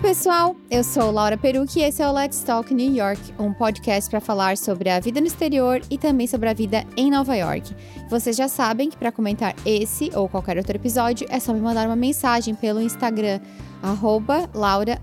Pessoal! Eu sou Laura Perucci e esse é o Let's Talk New York, um podcast para falar sobre a vida no exterior e também sobre a vida em Nova York. Vocês já sabem que para comentar esse ou qualquer outro episódio é só me mandar uma mensagem pelo Instagram, arroba Laura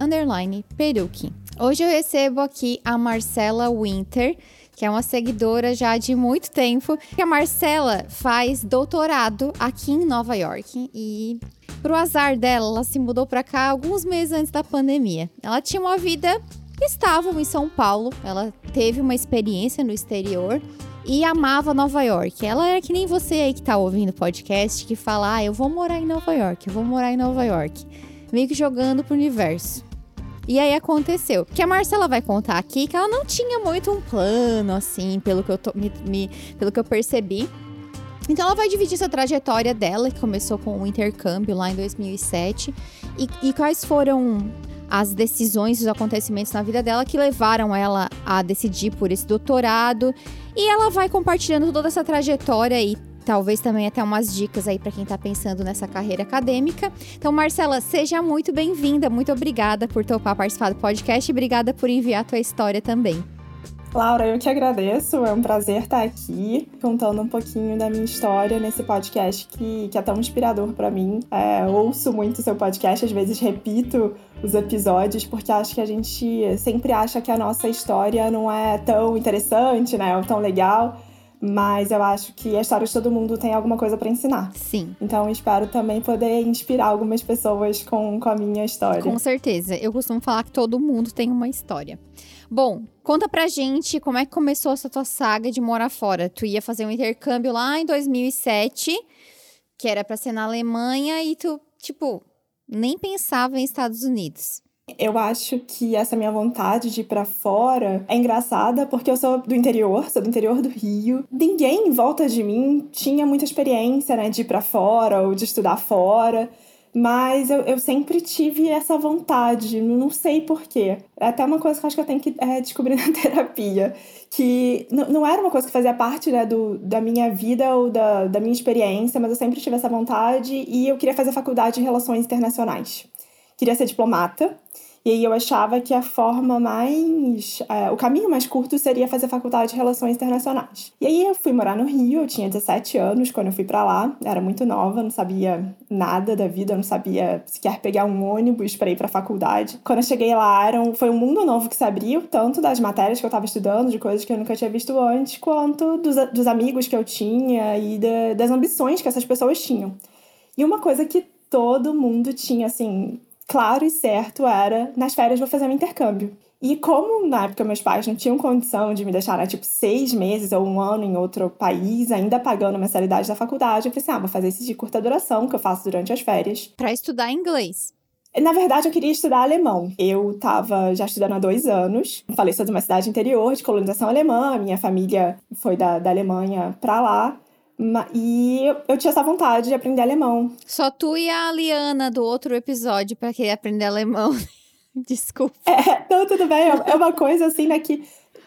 Perucci. Hoje eu recebo aqui a Marcela Winter, que é uma seguidora já de muito tempo. A Marcela faz doutorado aqui em Nova York e Pro azar dela, ela se mudou para cá alguns meses antes da pandemia. Ela tinha uma vida estável em São Paulo, ela teve uma experiência no exterior e amava Nova York. Ela era que nem você aí que tá ouvindo o podcast, que fala: ah, eu vou morar em Nova York, eu vou morar em Nova York. Meio que jogando pro universo. E aí aconteceu. Que a Marcela vai contar aqui que ela não tinha muito um plano, assim, pelo que eu, tô, me, me, pelo que eu percebi. Então ela vai dividir essa trajetória dela, que começou com o intercâmbio lá em 2007, e, e quais foram as decisões, os acontecimentos na vida dela que levaram ela a decidir por esse doutorado. E ela vai compartilhando toda essa trajetória e talvez também até umas dicas aí para quem está pensando nessa carreira acadêmica. Então, Marcela, seja muito bem-vinda, muito obrigada por topar participar do podcast e obrigada por enviar a tua história também. Laura, eu que agradeço. É um prazer estar aqui contando um pouquinho da minha história nesse podcast que, que é tão inspirador para mim. É, ouço muito seu podcast, às vezes repito os episódios, porque acho que a gente sempre acha que a nossa história não é tão interessante, né? Ou tão legal. Mas eu acho que a história de todo mundo tem alguma coisa para ensinar. Sim. Então espero também poder inspirar algumas pessoas com, com a minha história. Com certeza. Eu costumo falar que todo mundo tem uma história. Bom, conta pra gente como é que começou essa tua saga de morar fora. Tu ia fazer um intercâmbio lá em 2007, que era para ser na Alemanha, e tu, tipo, nem pensava em Estados Unidos. Eu acho que essa minha vontade de ir para fora é engraçada porque eu sou do interior, sou do interior do Rio. Ninguém em volta de mim tinha muita experiência, né, de ir para fora ou de estudar fora. Mas eu, eu sempre tive essa vontade, não sei porquê. É até uma coisa que eu acho que eu tenho que é, descobrir na terapia. Que não era uma coisa que fazia parte né, do, da minha vida ou da, da minha experiência, mas eu sempre tive essa vontade e eu queria fazer faculdade de Relações Internacionais. Queria ser diplomata. E aí eu achava que a forma mais. É, o caminho mais curto seria fazer faculdade de Relações Internacionais. E aí eu fui morar no Rio, eu tinha 17 anos quando eu fui para lá, era muito nova, não sabia nada da vida, não sabia sequer pegar um ônibus para ir para faculdade. Quando eu cheguei lá, era um, foi um mundo novo que se abriu, tanto das matérias que eu estava estudando, de coisas que eu nunca tinha visto antes, quanto dos, dos amigos que eu tinha e da, das ambições que essas pessoas tinham. E uma coisa que todo mundo tinha, assim, claro e certo era: nas férias vou fazer um intercâmbio. E como na época meus pais não tinham condição de me deixar, né, tipo, seis meses ou um ano em outro país, ainda pagando a mensalidade da faculdade, eu falei assim: ah, vou fazer esse de curta duração que eu faço durante as férias. Para estudar inglês. Na verdade, eu queria estudar alemão. Eu estava já estudando há dois anos. Falei, sou de uma cidade interior de colonização alemã. Minha família foi da, da Alemanha para lá. E eu tinha essa vontade de aprender alemão. Só tu e a Liana do outro episódio para querer aprender alemão. Desculpa. É, não, tudo bem. É uma coisa assim, né, que...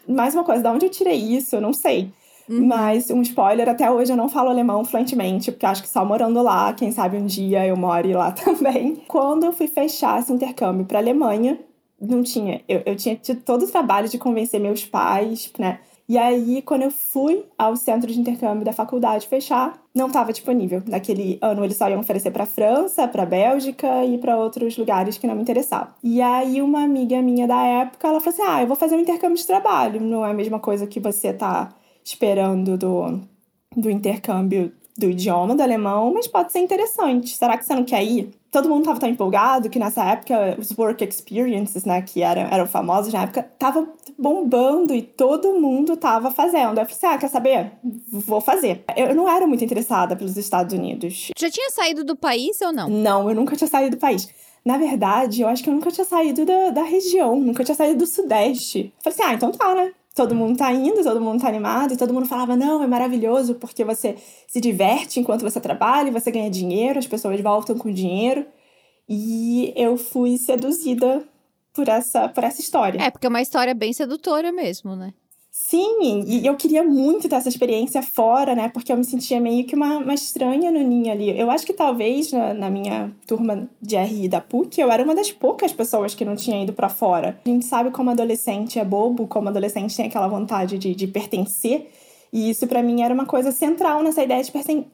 Mais uma coisa, de onde eu tirei isso? Eu não sei. Uhum. Mas um spoiler, até hoje eu não falo alemão fluentemente, porque acho que só morando lá, quem sabe um dia eu more lá também. Quando eu fui fechar esse intercâmbio para Alemanha, não tinha. Eu, eu tinha tido todo o trabalho de convencer meus pais, né? E aí, quando eu fui ao centro de intercâmbio da faculdade fechar, não estava disponível. Naquele ano eles só iam oferecer para França, para Bélgica e para outros lugares que não me interessavam. E aí uma amiga minha da época, ela falou assim: "Ah, eu vou fazer um intercâmbio de trabalho, não é a mesma coisa que você tá esperando do do intercâmbio do idioma do alemão, mas pode ser interessante. Será que você não quer ir? todo mundo tava tão empolgado que nessa época os work experiences, né, que eram, eram famosos na época, tava bombando e todo mundo tava fazendo. Eu falei assim, ah, quer saber? Vou fazer. Eu não era muito interessada pelos Estados Unidos. Já tinha saído do país ou não? Não, eu nunca tinha saído do país. Na verdade, eu acho que eu nunca tinha saído da, da região, nunca tinha saído do Sudeste. Eu falei assim, ah, então tá, né? todo mundo tá indo, todo mundo tá animado, e todo mundo falava: não, é maravilhoso porque você se diverte enquanto você trabalha, você ganha dinheiro, as pessoas voltam com dinheiro. E eu fui seduzida por essa, por essa história. É, porque é uma história bem sedutora mesmo, né? Sim, e eu queria muito ter essa experiência fora, né? Porque eu me sentia meio que uma, uma estranha no ninho ali. Eu acho que talvez na, na, minha turma de RI da PUC, eu era uma das poucas pessoas que não tinha ido para fora. A gente sabe como adolescente é bobo, como adolescente tem aquela vontade de, de pertencer. E isso para mim era uma coisa central nessa ideia de perten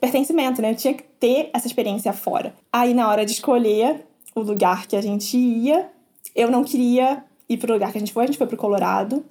pertencimento, né? Eu tinha que ter essa experiência fora. Aí na hora de escolher o lugar que a gente ia, eu não queria ir pro lugar que a gente foi, a gente foi pro Colorado.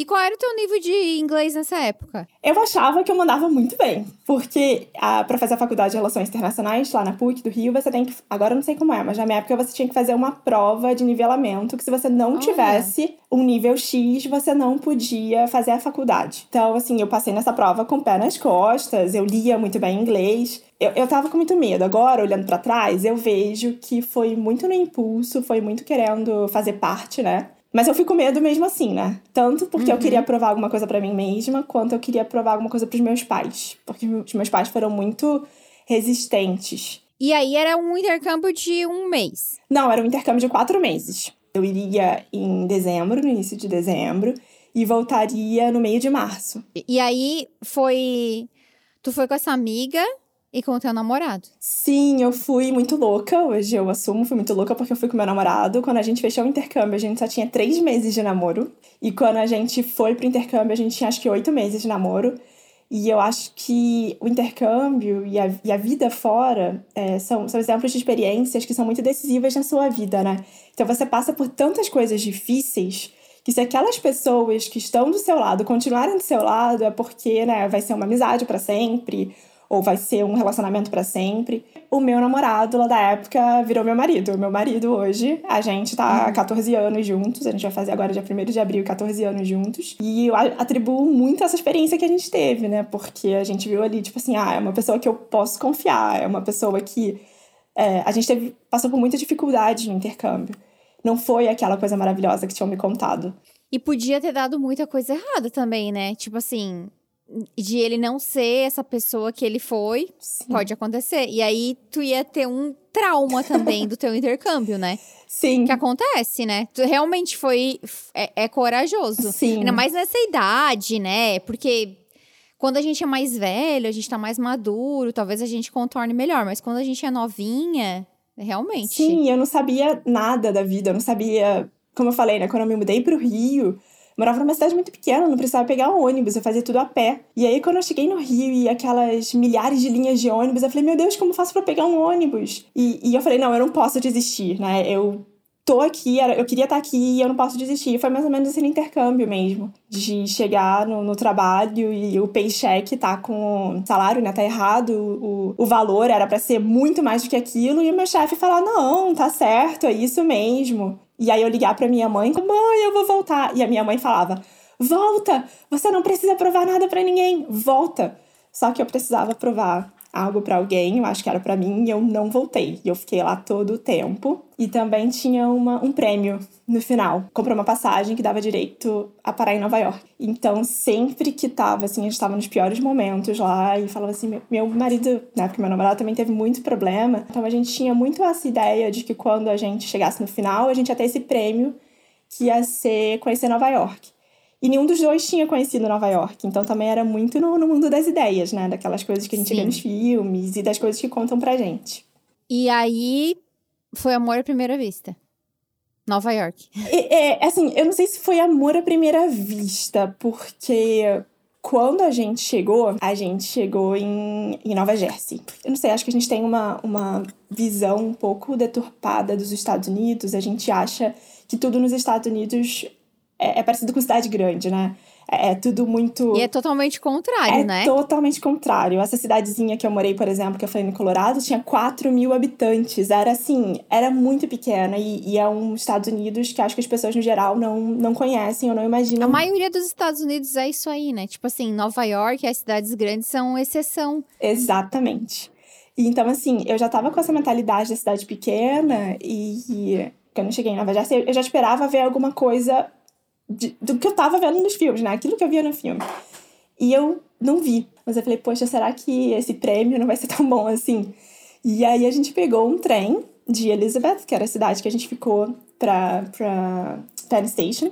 E qual era o teu nível de inglês nessa época? Eu achava que eu mandava muito bem, porque para fazer a faculdade de Relações Internacionais, lá na PUC do Rio, você tem que. Agora eu não sei como é, mas na minha época você tinha que fazer uma prova de nivelamento, que se você não Olha. tivesse um nível X, você não podia fazer a faculdade. Então, assim, eu passei nessa prova com o pé nas costas, eu lia muito bem inglês. Eu, eu tava com muito medo. Agora, olhando para trás, eu vejo que foi muito no impulso, foi muito querendo fazer parte, né? Mas eu fui com medo mesmo assim, né? Tanto porque uhum. eu queria provar alguma coisa para mim mesma, quanto eu queria provar alguma coisa pros meus pais. Porque os meus pais foram muito resistentes. E aí era um intercâmbio de um mês? Não, era um intercâmbio de quatro meses. Eu iria em dezembro, no início de dezembro, e voltaria no meio de março. E aí foi. Tu foi com essa amiga e com o teu namorado. Sim, eu fui muito louca. Hoje eu assumo, fui muito louca porque eu fui com meu namorado. Quando a gente fechou o intercâmbio, a gente só tinha três meses de namoro. E quando a gente foi pro intercâmbio, a gente tinha acho que oito meses de namoro. E eu acho que o intercâmbio e a, e a vida fora é, são, são exemplos de experiências que são muito decisivas na sua vida, né? Então você passa por tantas coisas difíceis que se aquelas pessoas que estão do seu lado continuarem do seu lado é porque, né, vai ser uma amizade para sempre ou vai ser um relacionamento para sempre. O meu namorado lá da época virou meu marido. Meu marido hoje, a gente tá há 14 uhum. anos juntos, a gente vai fazer agora dia 1 de abril 14 anos juntos. E eu atribuo muito essa experiência que a gente teve, né? Porque a gente viu ali, tipo assim, ah, é uma pessoa que eu posso confiar, é uma pessoa que. É, a gente teve, passou por muita dificuldade no intercâmbio. Não foi aquela coisa maravilhosa que tinham me contado. E podia ter dado muita coisa errada também, né? Tipo assim, de ele não ser essa pessoa que ele foi, Sim. pode acontecer. E aí tu ia ter um trauma também do teu intercâmbio, né? Sim. Que acontece, né? Tu realmente foi. É, é corajoso. Sim. Ainda mais nessa idade, né? Porque quando a gente é mais velho, a gente tá mais maduro, talvez a gente contorne melhor. Mas quando a gente é novinha, realmente. Sim, eu não sabia nada da vida. Eu não sabia. Como eu falei, né? Quando eu me mudei pro Rio morava numa cidade muito pequena, não precisava pegar ônibus, eu fazia tudo a pé. E aí, quando eu cheguei no Rio e aquelas milhares de linhas de ônibus, eu falei, meu Deus, como faço para pegar um ônibus? E, e eu falei, não, eu não posso desistir, né? Eu tô aqui, eu queria estar aqui e eu não posso desistir. Foi mais ou menos esse intercâmbio mesmo. De chegar no, no trabalho e o paycheck tá com salário, né? Tá errado. O, o valor era para ser muito mais do que aquilo. E o meu chefe falar: não, tá certo, é isso mesmo. E aí eu ligar pra minha mãe, mãe, eu vou voltar. E a minha mãe falava: volta, você não precisa provar nada para ninguém, volta. Só que eu precisava provar algo para alguém, eu acho que era para mim, e eu não voltei. Eu fiquei lá todo o tempo. E também tinha uma, um prêmio no final. Comprei uma passagem que dava direito a parar em Nova York. Então, sempre que tava, assim, a gente tava nos piores momentos lá e falava assim: meu, meu marido, né, porque meu namorado também teve muito problema. Então, a gente tinha muito essa ideia de que quando a gente chegasse no final, a gente ia ter esse prêmio que ia ser conhecer Nova York. E nenhum dos dois tinha conhecido Nova York. Então também era muito no, no mundo das ideias, né? Daquelas coisas que a gente Sim. vê nos filmes e das coisas que contam pra gente. E aí foi amor à primeira vista. Nova York. É, é, assim, eu não sei se foi amor à primeira vista, porque quando a gente chegou, a gente chegou em, em Nova Jersey. Eu não sei, acho que a gente tem uma, uma visão um pouco deturpada dos Estados Unidos. A gente acha que tudo nos Estados Unidos é, é parecido com cidade grande, né? É, é tudo muito. E é totalmente contrário, é né? É totalmente contrário. Essa cidadezinha que eu morei, por exemplo, que eu falei no Colorado, tinha 4 mil habitantes. Era assim, era muito pequena. E, e é um Estados Unidos que acho que as pessoas, no geral, não, não conhecem ou não imaginam. A maioria dos Estados Unidos é isso aí, né? Tipo assim, Nova York e as cidades grandes são exceção. Exatamente. E, então, assim, eu já tava com essa mentalidade da cidade pequena e, e quando eu cheguei em Nova Jersey, eu já esperava ver alguma coisa de, do que eu tava vendo nos filmes, né? Aquilo que eu via no filme. E eu não vi. Mas eu falei, poxa, será que esse prêmio não vai ser tão bom assim? E aí a gente pegou um trem de Elizabeth, que era a cidade que a gente ficou, pra, pra Penn Station.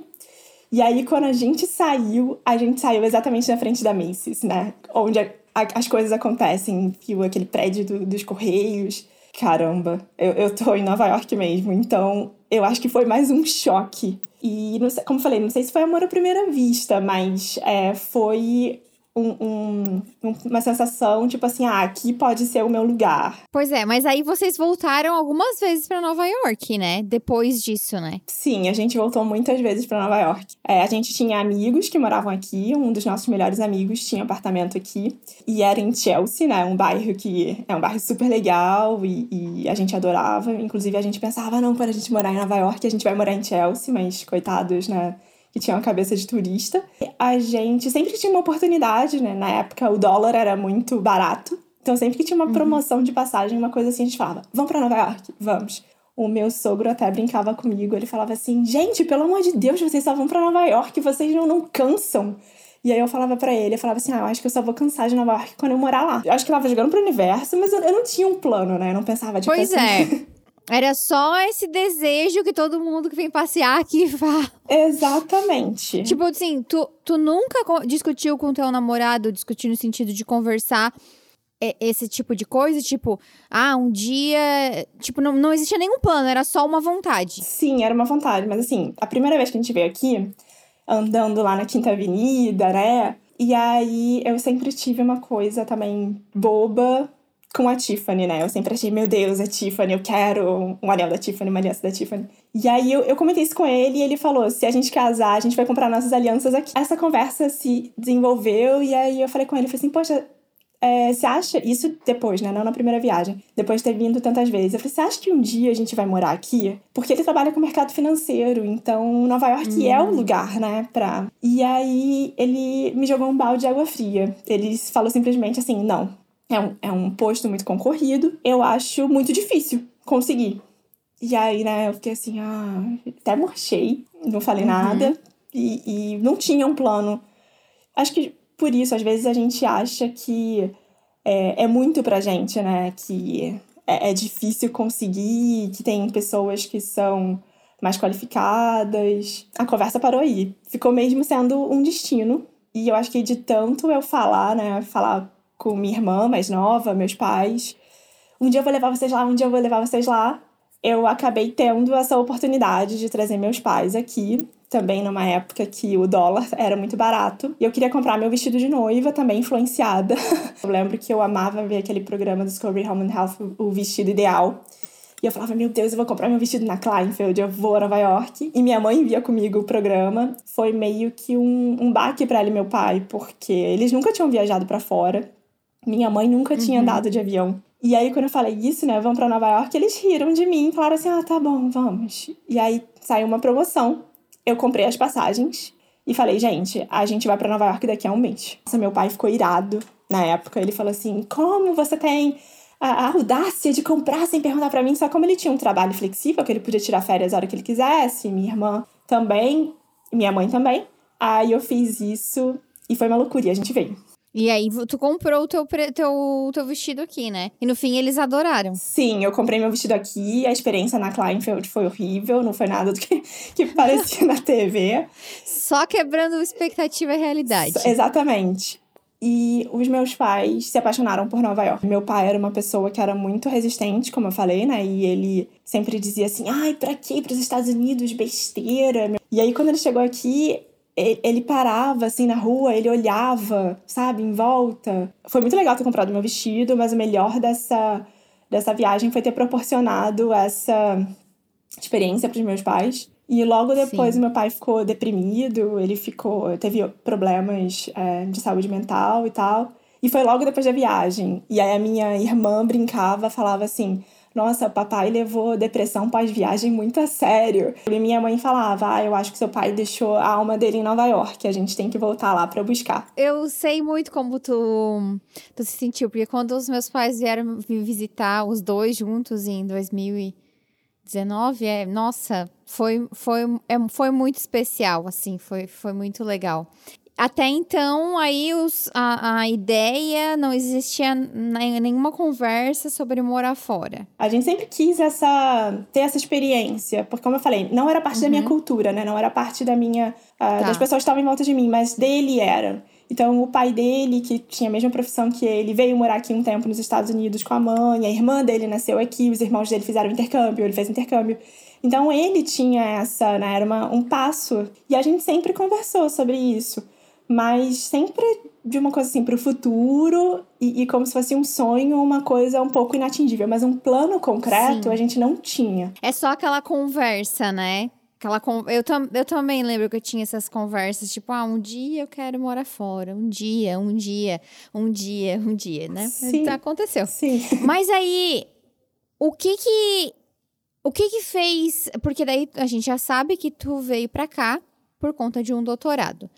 E aí, quando a gente saiu, a gente saiu exatamente na frente da Macy's, né? Onde a, a, as coisas acontecem, viu aquele prédio do, dos Correios. Caramba, eu, eu tô em Nova York mesmo, então eu acho que foi mais um choque. E, sei, como falei, não sei se foi amor à primeira vista, mas é, foi um, um, uma sensação, tipo assim, ah, aqui pode ser o meu lugar. Pois é, mas aí vocês voltaram algumas vezes para Nova York, né? Depois disso, né? Sim, a gente voltou muitas vezes para Nova York. É, a gente tinha amigos que moravam aqui, um dos nossos melhores amigos tinha apartamento aqui, e era em Chelsea, né? Um bairro que é um bairro super legal e, e a gente adorava. Inclusive, a gente pensava, não, para a gente morar em Nova York, a gente vai morar em Chelsea, mas coitados, né? Que tinha uma cabeça de turista. A gente sempre que tinha uma oportunidade, né? Na época o dólar era muito barato. Então sempre que tinha uma uhum. promoção de passagem, uma coisa assim, a gente falava: "Vamos para Nova York, vamos". O meu sogro até brincava comigo, ele falava assim: "Gente, pelo amor de Deus, vocês só vão para Nova York, vocês não, não cansam". E aí eu falava para ele, eu falava assim: "Ah, eu acho que eu só vou cansar de Nova York quando eu morar lá". Eu acho que eu tava jogando pro universo, mas eu, eu não tinha um plano, né? Eu não pensava tipo pois assim. é. Era só esse desejo que todo mundo que vem passear aqui fala. Exatamente. Tipo assim, tu, tu nunca discutiu com teu namorado, discutir no sentido de conversar esse tipo de coisa? Tipo, ah, um dia. Tipo, não, não existia nenhum plano, era só uma vontade. Sim, era uma vontade. Mas assim, a primeira vez que a gente veio aqui, andando lá na Quinta Avenida, né? E aí eu sempre tive uma coisa também boba com a Tiffany, né? Eu sempre achei, meu Deus, a Tiffany, eu quero um anel da Tiffany, uma aliança da Tiffany. E aí eu, eu comentei isso com ele e ele falou: se a gente casar, a gente vai comprar nossas alianças aqui. Essa conversa se desenvolveu e aí eu falei com ele, falei assim, poxa. É, você acha, isso depois, né? Não na primeira viagem, depois de ter vindo tantas vezes. Eu falei, você acha que um dia a gente vai morar aqui? Porque ele trabalha com o mercado financeiro, então Nova York hum. é o lugar, né? Pra... E aí ele me jogou um balde de água fria. Ele falou simplesmente assim: não, é um, é um posto muito concorrido. Eu acho muito difícil conseguir. E aí, né, eu fiquei assim, ah, até murchei, não falei uhum. nada. E, e não tinha um plano. Acho que por isso, às vezes, a gente acha que é, é muito pra gente, né? Que é, é difícil conseguir, que tem pessoas que são mais qualificadas. A conversa parou aí. Ficou mesmo sendo um destino. E eu acho que de tanto eu falar, né? Falar com minha irmã mais nova, meus pais. Um dia eu vou levar vocês lá, um dia eu vou levar vocês lá. Eu acabei tendo essa oportunidade de trazer meus pais aqui, também numa época que o dólar era muito barato. E eu queria comprar meu vestido de noiva, também influenciada. eu lembro que eu amava ver aquele programa do Discovery Home and Health, o vestido ideal. E eu falava, meu Deus, eu vou comprar meu vestido na Kleinfeld, eu vou a Nova York. E minha mãe via comigo o programa. Foi meio que um, um baque para e meu pai, porque eles nunca tinham viajado para fora. Minha mãe nunca uhum. tinha andado de avião. E aí, quando eu falei isso, né, vamos para Nova York, eles riram de mim, falaram assim: ah, tá bom, vamos. E aí saiu uma promoção. Eu comprei as passagens e falei: gente, a gente vai para Nova York daqui a um mês. Nossa, meu pai ficou irado na época. Ele falou assim: como você tem a, audácia de comprar sem perguntar para mim? Só como ele tinha um trabalho flexível, que ele podia tirar férias a hora que ele quisesse, minha irmã também, minha mãe também. Aí eu fiz isso e foi uma loucura e a gente veio. E aí, tu comprou o teu, teu, teu vestido aqui, né? E no fim, eles adoraram. Sim, eu comprei meu vestido aqui. A experiência na Kleinfeld foi horrível. Não foi nada do que, que parecia na TV. Só quebrando expectativa e realidade. Exatamente. E os meus pais se apaixonaram por Nova York. Meu pai era uma pessoa que era muito resistente, como eu falei, né? E ele sempre dizia assim: ai, pra quê? Pros Estados Unidos? Besteira. E aí, quando ele chegou aqui, ele parava assim na rua, ele olhava, sabe, em volta. Foi muito legal ter comprado meu vestido, mas o melhor dessa, dessa viagem foi ter proporcionado essa experiência para os meus pais. E logo depois Sim. meu pai ficou deprimido, ele ficou, teve problemas é, de saúde mental e tal. E foi logo depois da viagem. E aí a minha irmã brincava, falava assim: nossa, papai levou depressão pós-viagem muito a sério. E minha mãe falava, ah, eu acho que seu pai deixou a alma dele em Nova York, a gente tem que voltar lá para buscar. Eu sei muito como tu, tu se sentiu, porque quando os meus pais vieram me visitar, os dois juntos em 2019, é, nossa, foi, foi, é, foi muito especial, assim, foi, foi muito legal. Até então, aí os, a, a ideia, não existia nenhuma conversa sobre morar fora. A gente sempre quis essa, ter essa experiência, porque como eu falei, não era parte uhum. da minha uhum. cultura, né? Não era parte da minha... Uh, tá. Das pessoas que estavam em volta de mim, mas dele era. Então, o pai dele, que tinha a mesma profissão que ele, veio morar aqui um tempo nos Estados Unidos com a mãe, a irmã dele nasceu aqui, os irmãos dele fizeram intercâmbio, ele fez intercâmbio. Então, ele tinha essa, né, era uma, um passo. E a gente sempre conversou sobre isso mas sempre de uma coisa assim para o futuro e, e, como se fosse um sonho, uma coisa um pouco inatingível, mas um plano concreto Sim. a gente não tinha. É só aquela conversa, né? Aquela con... eu, tam... eu também lembro que eu tinha essas conversas, tipo, ah, um dia eu quero morar fora, um dia, um dia, um dia, um dia, né? Sim. Então aconteceu. Sim. Mas aí, o que que. O que que fez. Porque daí a gente já sabe que tu veio pra cá por conta de um doutorado.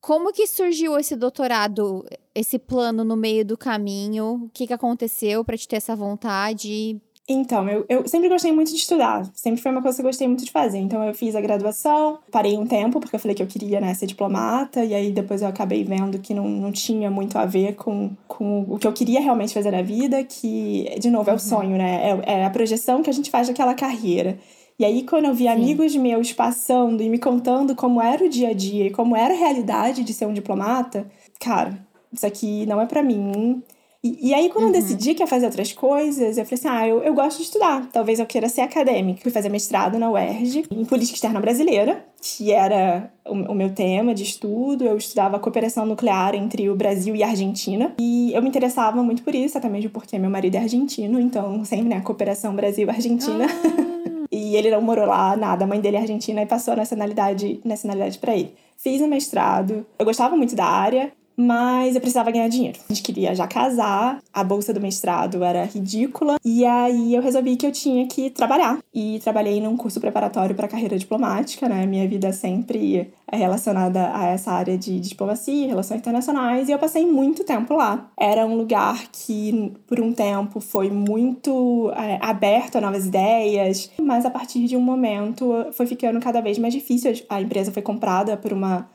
Como que surgiu esse doutorado, esse plano no meio do caminho? O que, que aconteceu para te ter essa vontade? Então, eu, eu sempre gostei muito de estudar. Sempre foi uma coisa que eu gostei muito de fazer. Então, eu fiz a graduação, parei um tempo, porque eu falei que eu queria né, ser diplomata, e aí depois eu acabei vendo que não, não tinha muito a ver com, com o que eu queria realmente fazer na vida, que, de novo, é o uhum. sonho, né? É, é a projeção que a gente faz daquela carreira. E aí, quando eu vi Sim. amigos meus passando e me contando como era o dia a dia e como era a realidade de ser um diplomata, cara, isso aqui não é para mim. E, e, aí, quando uhum. eu decidi que ia fazer outras coisas, eu falei assim: ah, eu, eu gosto de estudar. Talvez eu queira ser acadêmica. Fui fazer mestrado na UERJ, em Política Externa Brasileira, que era o, o meu tema de estudo. Eu estudava cooperação nuclear entre o Brasil e a Argentina. E eu me interessava muito por isso, até mesmo porque meu marido é argentino, então sempre, né, cooperação Brasil-Argentina. Ah. E ele não morou lá, nada. A mãe dele é argentina e passou a nacionalidade, nacionalidade para ele. Fiz o mestrado. Eu gostava muito da área mas eu precisava ganhar dinheiro. A gente queria já casar, a bolsa do mestrado era ridícula, e aí eu resolvi que eu tinha que trabalhar. E trabalhei num curso preparatório para carreira diplomática, né? Minha vida sempre é relacionada a essa área de diplomacia, relações internacionais, e eu passei muito tempo lá. Era um lugar que, por um tempo, foi muito é, aberto a novas ideias, mas a partir de um momento foi ficando cada vez mais difícil. A empresa foi comprada por uma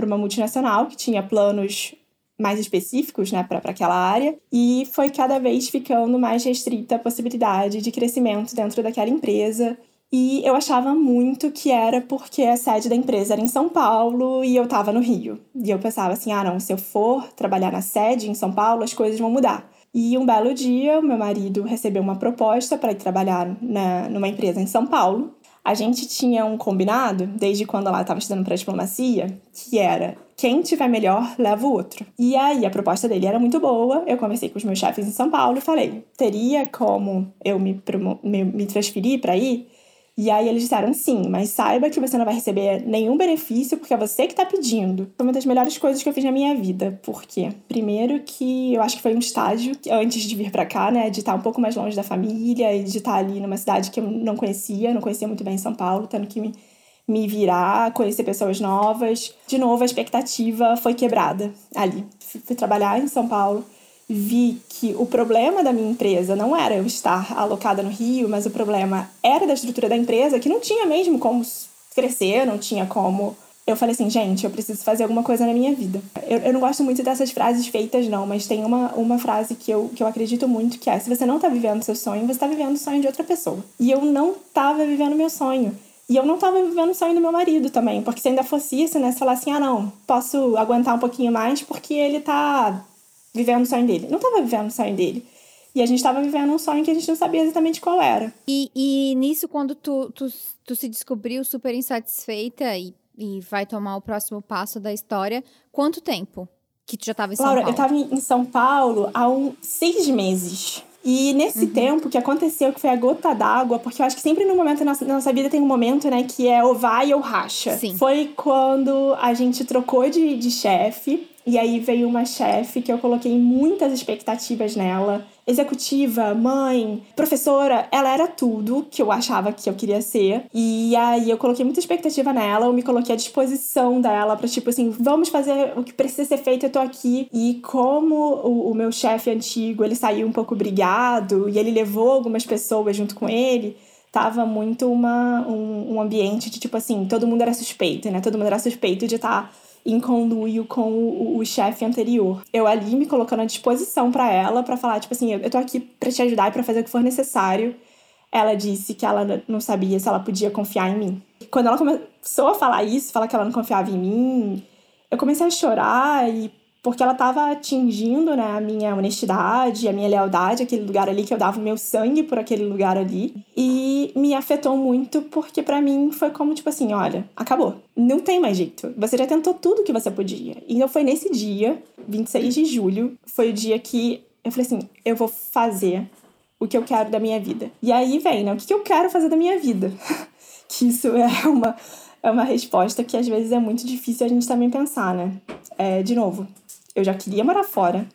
para uma multinacional que tinha planos mais específicos né, para aquela área, e foi cada vez ficando mais restrita a possibilidade de crescimento dentro daquela empresa. E eu achava muito que era porque a sede da empresa era em São Paulo e eu estava no Rio. E eu pensava assim: ah, não, se eu for trabalhar na sede em São Paulo, as coisas vão mudar. E um belo dia, o meu marido recebeu uma proposta para ir trabalhar na, numa empresa em São Paulo. A gente tinha um combinado, desde quando ela estava estudando para diplomacia, que era quem tiver melhor leva o outro. E aí a proposta dele era muito boa. Eu conversei com os meus chefes em São Paulo e falei: teria como eu me, me, me transferir para ir? E aí eles disseram sim, mas saiba que você não vai receber nenhum benefício porque é você que tá pedindo. Foi uma das melhores coisas que eu fiz na minha vida. Por quê? Primeiro que eu acho que foi um estágio antes de vir para cá, né, de estar um pouco mais longe da família e de estar ali numa cidade que eu não conhecia, não conhecia muito bem São Paulo, tendo que me me virar, conhecer pessoas novas. De novo, a expectativa foi quebrada ali. Fui trabalhar em São Paulo vi que o problema da minha empresa não era eu estar alocada no Rio, mas o problema era da estrutura da empresa, que não tinha mesmo como crescer, não tinha como. Eu falei assim, gente, eu preciso fazer alguma coisa na minha vida. Eu, eu não gosto muito dessas frases feitas, não, mas tem uma, uma frase que eu, que eu acredito muito que é: se você não tá vivendo seu sonho, você tá vivendo o sonho de outra pessoa. E eu não tava vivendo meu sonho. E eu não tava vivendo o sonho do meu marido também, porque se ainda fosse isso, né? Se falar assim, ah, não, posso aguentar um pouquinho mais porque ele tá vivendo o sonho dele. Não estava vivendo o sonho dele. E a gente estava vivendo um sonho que a gente não sabia exatamente qual era. E, e nisso, quando tu, tu, tu se descobriu super insatisfeita e, e vai tomar o próximo passo da história, quanto tempo que tu já estava em São Laura, Paulo? eu estava em São Paulo há um, seis meses. E nesse uhum. tempo que aconteceu, que foi a gota d'água, porque eu acho que sempre no momento da nossa, na nossa vida tem um momento, né, que é ou vai ou racha. Sim. Foi quando a gente trocou de, de chefe. E aí veio uma chefe que eu coloquei muitas expectativas nela. Executiva, mãe, professora, ela era tudo que eu achava que eu queria ser. E aí eu coloquei muita expectativa nela, eu me coloquei à disposição dela para tipo assim, vamos fazer o que precisa ser feito, eu tô aqui. E como o, o meu chefe antigo, ele saiu um pouco brigado e ele levou algumas pessoas junto com ele, tava muito uma, um, um ambiente de tipo assim, todo mundo era suspeito, né? Todo mundo era suspeito de estar. Tá em conluio com o, o chefe anterior. Eu ali me colocando à disposição para ela, para falar, tipo assim, eu, eu tô aqui para te ajudar e pra fazer o que for necessário. Ela disse que ela não sabia se ela podia confiar em mim. Quando ela começou a falar isso, falar que ela não confiava em mim, eu comecei a chorar e porque ela estava atingindo né, a minha honestidade, a minha lealdade, aquele lugar ali que eu dava o meu sangue por aquele lugar ali. E me afetou muito porque para mim foi como tipo assim, olha, acabou. Não tem mais jeito. Você já tentou tudo que você podia. Então foi nesse dia, 26 de julho, foi o dia que eu falei assim, eu vou fazer o que eu quero da minha vida. E aí vem, né? O que eu quero fazer da minha vida? que isso é uma é uma resposta que às vezes é muito difícil a gente também pensar, né? É, de novo, eu já queria morar fora.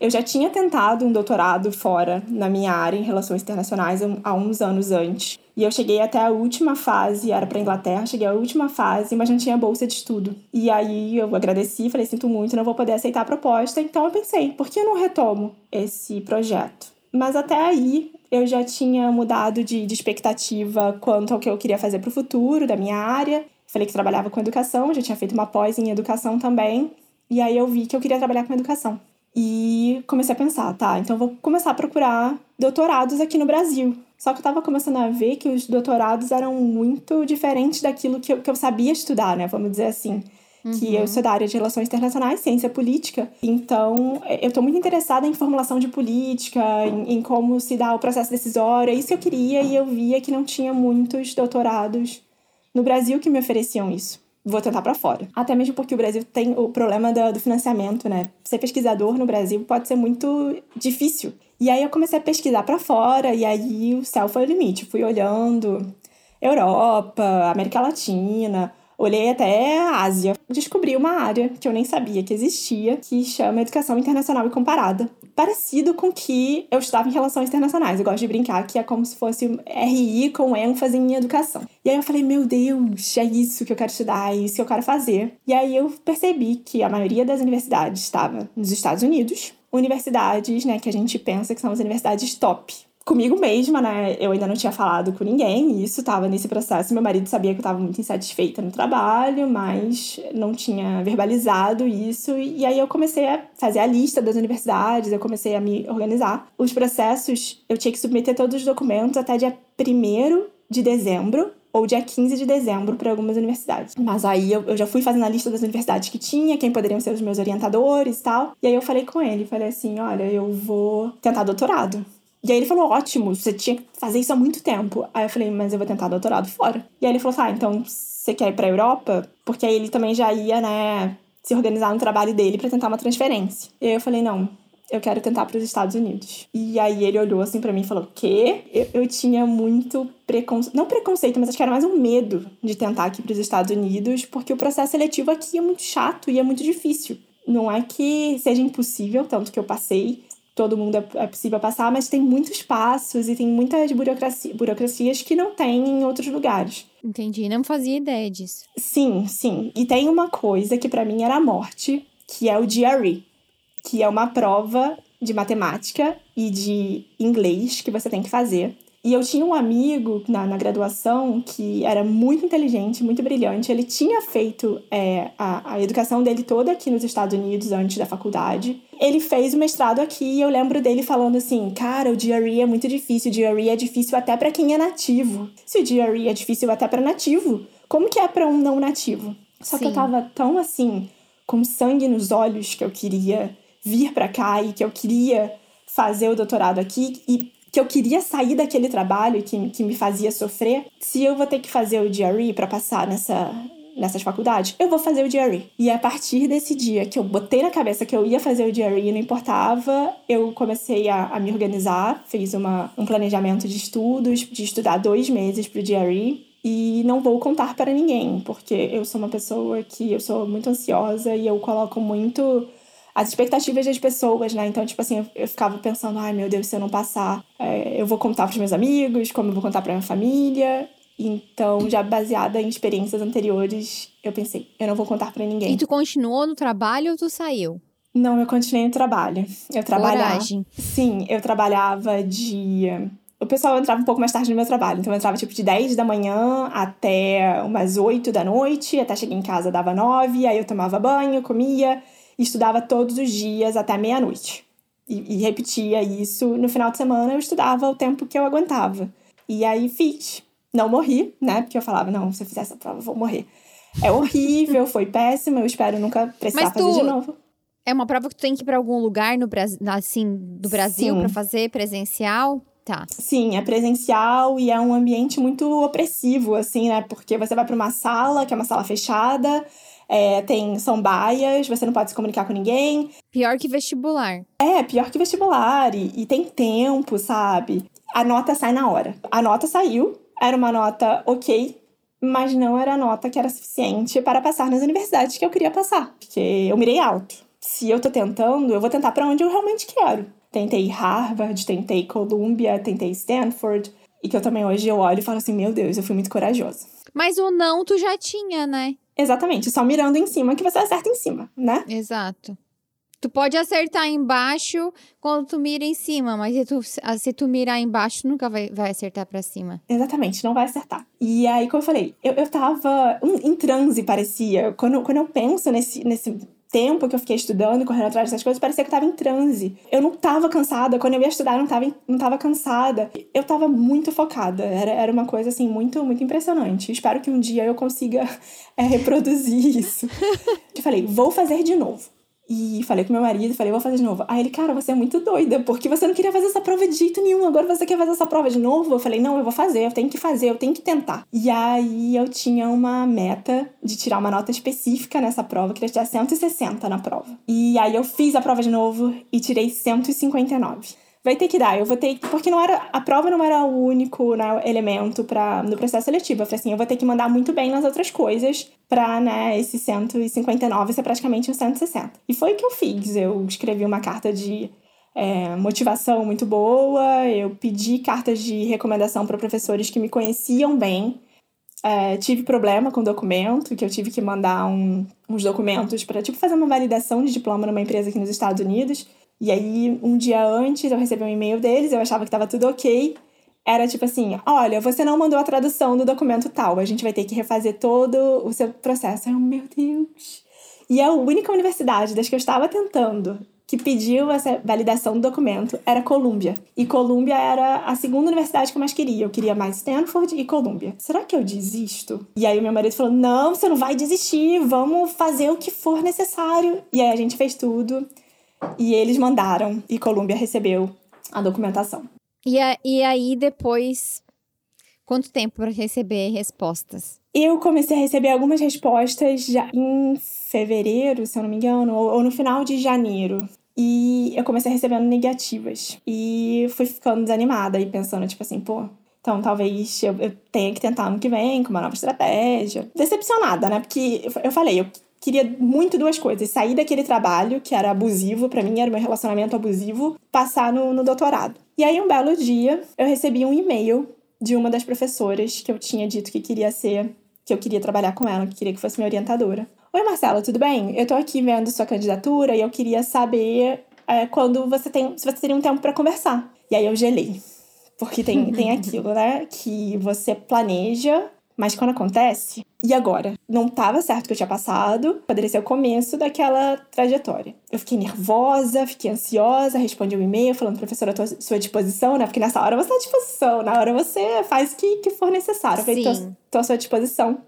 Eu já tinha tentado um doutorado fora na minha área em relações internacionais há uns anos antes. E eu cheguei até a última fase, era para Inglaterra, cheguei à última fase, mas não tinha bolsa de estudo. E aí eu agradeci, falei, sinto muito, não vou poder aceitar a proposta. Então eu pensei, por que eu não retomo esse projeto? Mas até aí eu já tinha mudado de, de expectativa quanto ao que eu queria fazer para o futuro da minha área. Falei que trabalhava com educação, já tinha feito uma pós em educação também. E aí eu vi que eu queria trabalhar com educação. E comecei a pensar, tá, então vou começar a procurar doutorados aqui no Brasil. Só que eu tava começando a ver que os doutorados eram muito diferentes daquilo que eu, que eu sabia estudar, né? Vamos dizer assim. Uhum. Que eu uhum. sou da área de relações internacionais, ciência política. Então, eu tô muito interessada em formulação de política, em, em como se dá o processo decisório. É isso que eu queria e eu via que não tinha muitos doutorados no Brasil que me ofereciam isso vou tentar para fora. Até mesmo porque o Brasil tem o problema do, financiamento, né? Ser pesquisador no Brasil pode ser muito difícil. E aí eu comecei a pesquisar para fora e aí o céu foi o limite. Fui olhando Europa, América Latina, Olhei até a Ásia. Descobri uma área que eu nem sabia que existia, que chama Educação Internacional e Comparada. Parecido com que eu estudava em Relações Internacionais. Eu gosto de brincar que é como se fosse RI com ênfase em educação. E aí eu falei, meu Deus, é isso que eu quero estudar, é isso que eu quero fazer. E aí eu percebi que a maioria das universidades estava nos Estados Unidos. Universidades, né, que a gente pensa que são as universidades top comigo mesma, né? Eu ainda não tinha falado com ninguém, isso estava nesse processo. Meu marido sabia que eu estava muito insatisfeita no trabalho, mas não tinha verbalizado isso. E aí eu comecei a fazer a lista das universidades, eu comecei a me organizar. Os processos, eu tinha que submeter todos os documentos até dia 1 de dezembro ou dia 15 de dezembro para algumas universidades. Mas aí eu, eu, já fui fazendo a lista das universidades que tinha, quem poderiam ser os meus orientadores e tal. E aí eu falei com ele, falei assim, olha, eu vou tentar doutorado. E aí ele falou: ótimo, você tinha que fazer isso há muito tempo. Aí eu falei: mas eu vou tentar doutorado fora. E aí ele falou: tá, então você quer ir pra Europa? Porque aí ele também já ia, né, se organizar no trabalho dele para tentar uma transferência. E aí eu falei: não, eu quero tentar para os Estados Unidos. E aí ele olhou assim para mim e falou: "Quê?". Eu, eu tinha muito preconceito, não preconceito, mas acho que era mais um medo de tentar aqui para os Estados Unidos, porque o processo seletivo aqui é muito chato e é muito difícil. Não é que seja impossível, tanto que eu passei, todo mundo é, é possível passar, mas tem muitos passos e tem muitas burocracia, burocracias que não tem em outros lugares. Entendi, não fazia ideia disso. Sim, sim. E tem uma coisa que para mim era a morte, que é o GRE, que é uma prova de matemática e de inglês que você tem que fazer. E eu tinha um amigo na, na graduação que era muito inteligente, muito brilhante. Ele tinha feito é, a, a educação dele toda aqui nos Estados Unidos antes da faculdade. Ele fez o mestrado aqui e eu lembro dele falando assim: Cara, o GRE é muito difícil, o GRE é difícil até para quem é nativo. Se o GRE é difícil até para nativo, como que é para um não nativo? Só Sim. que eu tava tão assim, com sangue nos olhos que eu queria vir para cá e que eu queria fazer o doutorado aqui e que eu queria sair daquele trabalho que, que me fazia sofrer, se eu vou ter que fazer o GRE para passar nessa, nessas faculdades, eu vou fazer o GRE. E a partir desse dia que eu botei na cabeça que eu ia fazer o GRE, não importava, eu comecei a, a me organizar, fiz uma, um planejamento de estudos, de estudar dois meses para o GRE. E não vou contar para ninguém, porque eu sou uma pessoa que eu sou muito ansiosa e eu coloco muito as expectativas das pessoas, né? Então, tipo assim, eu, eu ficava pensando, ai meu Deus, se eu não passar, é, eu vou contar pros meus amigos, como eu vou contar pra minha família. Então, já baseada em experiências anteriores, eu pensei, eu não vou contar para ninguém. E tu continuou no trabalho ou tu saiu? Não, eu continuei no trabalho. Eu trabalhava. Coragem. Sim, eu trabalhava de o pessoal entrava um pouco mais tarde no meu trabalho. Então eu entrava tipo de 10 da manhã até umas 8 da noite, até chegar em casa dava 9, aí eu tomava banho, comia estudava todos os dias até meia-noite. E, e repetia isso. No final de semana eu estudava o tempo que eu aguentava. E aí fiz. Não morri, né? Porque eu falava, não, se eu fizer essa prova, eu vou morrer. É horrível, foi péssimo, eu espero nunca precisar tu... fazer de novo. É uma prova que tu tem que ir para algum lugar no Brasil, assim, do Brasil para fazer presencial? Tá. Sim, é presencial e é um ambiente muito opressivo, assim, né? Porque você vai para uma sala, que é uma sala fechada, é, tem, são baias, você não pode se comunicar com ninguém. Pior que vestibular. É, pior que vestibular. E, e tem tempo, sabe? A nota sai na hora. A nota saiu, era uma nota ok, mas não era a nota que era suficiente para passar nas universidades que eu queria passar. Porque eu mirei alto. Se eu tô tentando, eu vou tentar para onde eu realmente quero. Tentei Harvard, tentei Columbia, tentei Stanford. E que eu também hoje eu olho e falo assim, meu Deus, eu fui muito corajosa. Mas o não tu já tinha, né? Exatamente, só mirando em cima que você acerta em cima, né? Exato. Tu pode acertar embaixo quando tu mira em cima, mas se tu, se tu mirar embaixo, nunca vai, vai acertar para cima. Exatamente, não vai acertar. E aí, como eu falei, eu, eu tava em transe, parecia. Quando, quando eu penso nesse, nesse tempo que eu fiquei estudando correndo atrás dessas coisas, parecia que eu tava em transe. Eu não tava cansada. Quando eu ia estudar, eu não tava, não tava cansada. Eu tava muito focada. Era, era uma coisa, assim, muito, muito impressionante. Espero que um dia eu consiga é, reproduzir isso. eu falei, vou fazer de novo. E falei com meu marido, falei, vou fazer de novo. Aí ele, cara, você é muito doida, porque você não queria fazer essa prova de jeito nenhum, agora você quer fazer essa prova de novo? Eu falei, não, eu vou fazer, eu tenho que fazer, eu tenho que tentar. E aí eu tinha uma meta de tirar uma nota específica nessa prova, queria tirar 160 na prova. E aí eu fiz a prova de novo e tirei 159 vai ter que dar. Eu vou ter porque não era a prova não era o único né, elemento para no processo seletivo. Eu falei assim, eu vou ter que mandar muito bem nas outras coisas para né, esse 159 ser praticamente um 160. E foi o que eu fiz. Eu escrevi uma carta de é, motivação muito boa. Eu pedi cartas de recomendação para professores que me conheciam bem. É, tive problema com o documento, que eu tive que mandar um, uns documentos para tipo fazer uma validação de diploma numa empresa aqui nos Estados Unidos. E aí, um dia antes, eu recebi um e-mail deles, eu achava que estava tudo ok. Era tipo assim: olha, você não mandou a tradução do documento tal, a gente vai ter que refazer todo o seu processo. Eu, meu Deus. E a única universidade das que eu estava tentando que pediu essa validação do documento era Columbia. E Columbia era a segunda universidade que eu mais queria. Eu queria mais Stanford e Columbia. Será que eu desisto? E aí o meu marido falou: não, você não vai desistir, vamos fazer o que for necessário. E aí a gente fez tudo. E eles mandaram e Colômbia recebeu a documentação. E, a, e aí depois, quanto tempo para receber respostas? Eu comecei a receber algumas respostas já em fevereiro, se eu não me engano, ou, ou no final de janeiro. E eu comecei recebendo negativas. E fui ficando desanimada e pensando, tipo assim, pô, então talvez eu, eu tenha que tentar ano que vem com uma nova estratégia. Decepcionada, né? Porque eu falei, eu queria muito duas coisas: sair daquele trabalho que era abusivo, para mim era meu relacionamento abusivo, passar no, no doutorado. E aí, um belo dia, eu recebi um e-mail de uma das professoras que eu tinha dito que queria ser, que eu queria trabalhar com ela, que queria que fosse minha orientadora. Oi, Marcela, tudo bem? Eu tô aqui vendo sua candidatura e eu queria saber é, quando você tem, se você teria um tempo para conversar. E aí eu gelei. Porque tem, tem aquilo, né? Que você planeja mas quando acontece, e agora? Não estava certo que eu tinha passado, poderia ser o começo daquela trajetória. Eu fiquei nervosa, fiquei ansiosa, respondi um e-mail falando, professora, à sua disposição, né? Porque nessa hora você tá à disposição, na hora você faz o que, que for necessário. Eu falei, tô, tô à sua disposição.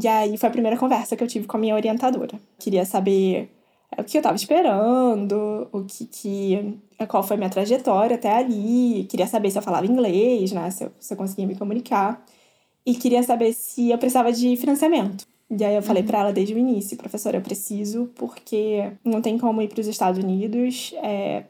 E aí foi a primeira conversa que eu tive com a minha orientadora. Queria saber é, o que eu estava esperando, o que, que qual foi a minha trajetória até ali, queria saber se eu falava inglês, né, se eu, se eu conseguia me comunicar e queria saber se eu precisava de financiamento. E aí eu falei uhum. para ela desde o início, professora, eu preciso porque não tem como ir para os Estados Unidos, é,